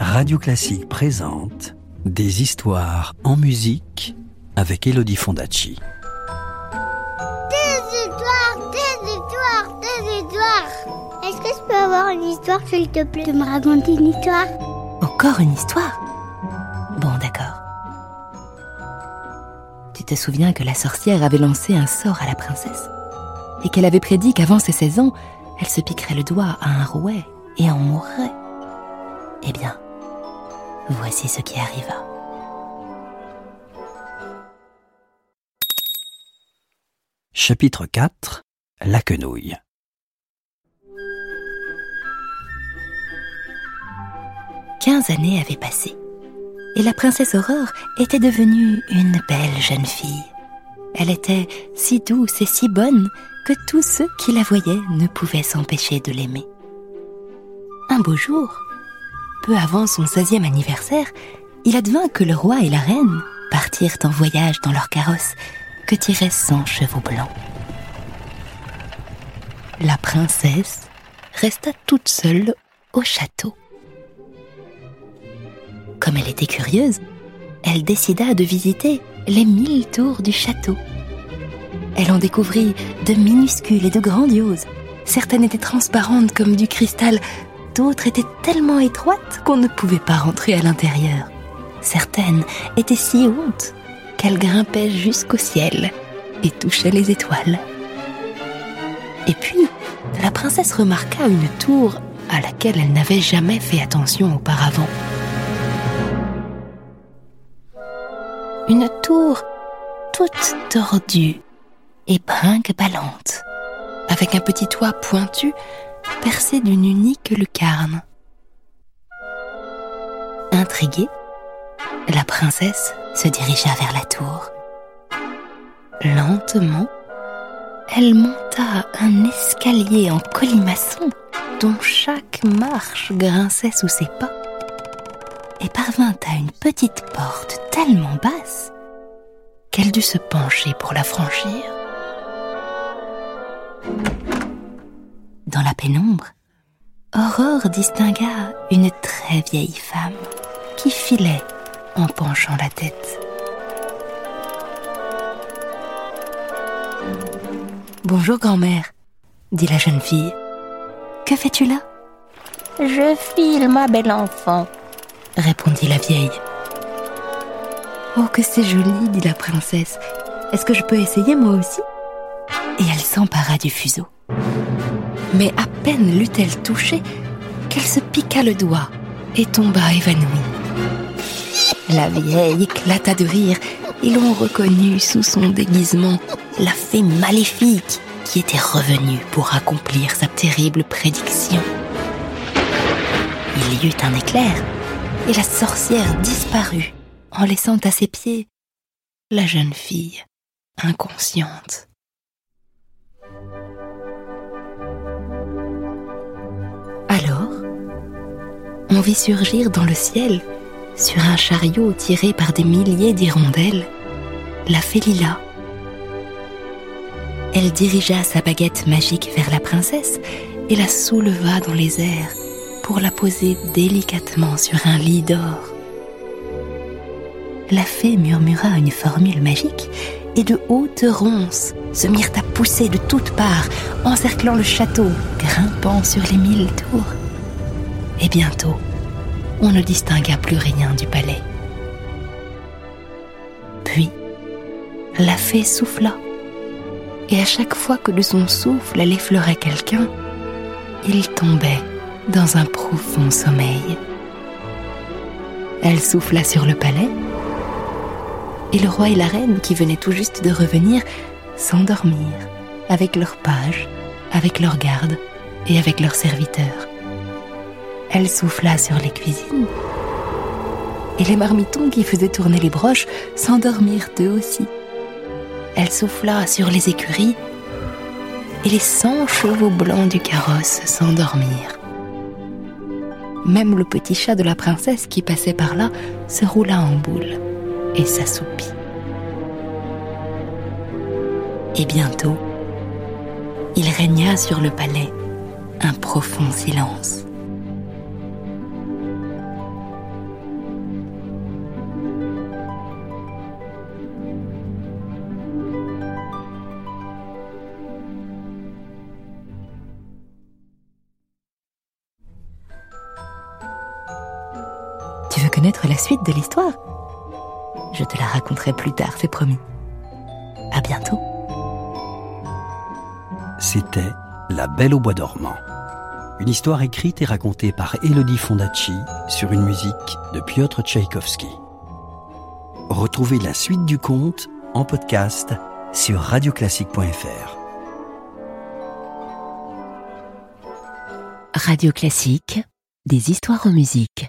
Radio Classique présente Des histoires en musique avec Elodie Fondacci. Des histoires, des histoires, des histoires. Est-ce que je peux avoir une histoire, s'il te plaît, de me raconter une histoire? Encore une histoire? Bon, d'accord. Tu te souviens que la sorcière avait lancé un sort à la princesse et qu'elle avait prédit qu'avant ses 16 ans, elle se piquerait le doigt à un rouet et en mourrait. Eh bien, voici ce qui arriva. Chapitre 4 La quenouille. Quinze années avaient passé, et la princesse Aurore était devenue une belle jeune fille. Elle était si douce et si bonne que tous ceux qui la voyaient ne pouvaient s'empêcher de l'aimer. Un beau jour, peu avant son 16e anniversaire, il advint que le roi et la reine partirent en voyage dans leur carrosse que tiraient cent chevaux blancs. La princesse resta toute seule au château. Comme elle était curieuse, elle décida de visiter les mille tours du château. Elle en découvrit de minuscules et de grandioses. Certaines étaient transparentes comme du cristal, d'autres étaient tellement étroites qu'on ne pouvait pas rentrer à l'intérieur. Certaines étaient si hautes qu'elles grimpaient jusqu'au ciel et touchaient les étoiles. Et puis, la princesse remarqua une tour à laquelle elle n'avait jamais fait attention auparavant. Une tour toute tordue et brinque-ballante, avec un petit toit pointu percé d'une unique lucarne. Intriguée, la princesse se dirigea vers la tour. Lentement, elle monta un escalier en colimaçon dont chaque marche grinçait sous ses pas et parvint à une petite porte tellement basse qu'elle dut se pencher pour la franchir. Dans la pénombre, Aurore distingua une très vieille femme qui filait en penchant la tête. Bonjour grand-mère, dit la jeune fille. Que fais-tu là? Je file, ma belle enfant, répondit la vieille. Oh, que c'est joli, dit la princesse. Est-ce que je peux essayer moi aussi? Et elle s'empara du fuseau. Mais à peine l'eut-elle touché qu'elle se piqua le doigt et tomba évanouie. La vieille éclata de rire et l'on reconnut sous son déguisement la fée maléfique qui était revenue pour accomplir sa terrible prédiction. Il y eut un éclair et la sorcière disparut en laissant à ses pieds la jeune fille inconsciente. On vit surgir dans le ciel, sur un chariot tiré par des milliers d'hirondelles, la fée Lila. Elle dirigea sa baguette magique vers la princesse et la souleva dans les airs pour la poser délicatement sur un lit d'or. La fée murmura une formule magique et de hautes ronces se mirent à pousser de toutes parts, encerclant le château, grimpant sur les mille tours. Et bientôt, on ne distingua plus rien du palais. Puis, la fée souffla, et à chaque fois que de son souffle elle effleurait quelqu'un, il tombait dans un profond sommeil. Elle souffla sur le palais, et le roi et la reine, qui venaient tout juste de revenir, s'endormirent avec leurs pages, avec leurs gardes et avec leurs serviteurs. Elle souffla sur les cuisines, et les marmitons qui faisaient tourner les broches s'endormirent eux aussi. Elle souffla sur les écuries, et les cent chevaux blancs du carrosse s'endormirent. Même le petit chat de la princesse qui passait par là se roula en boule et s'assoupit. Et bientôt, il régna sur le palais un profond silence. Veux connaître la suite de l'histoire Je te la raconterai plus tard, c'est promis. À bientôt. C'était La Belle au Bois dormant. Une histoire écrite et racontée par Elodie Fondacci sur une musique de Piotr Tchaïkovski. Retrouvez la suite du conte en podcast sur radioclassique.fr. Radio Classique, des histoires en musique.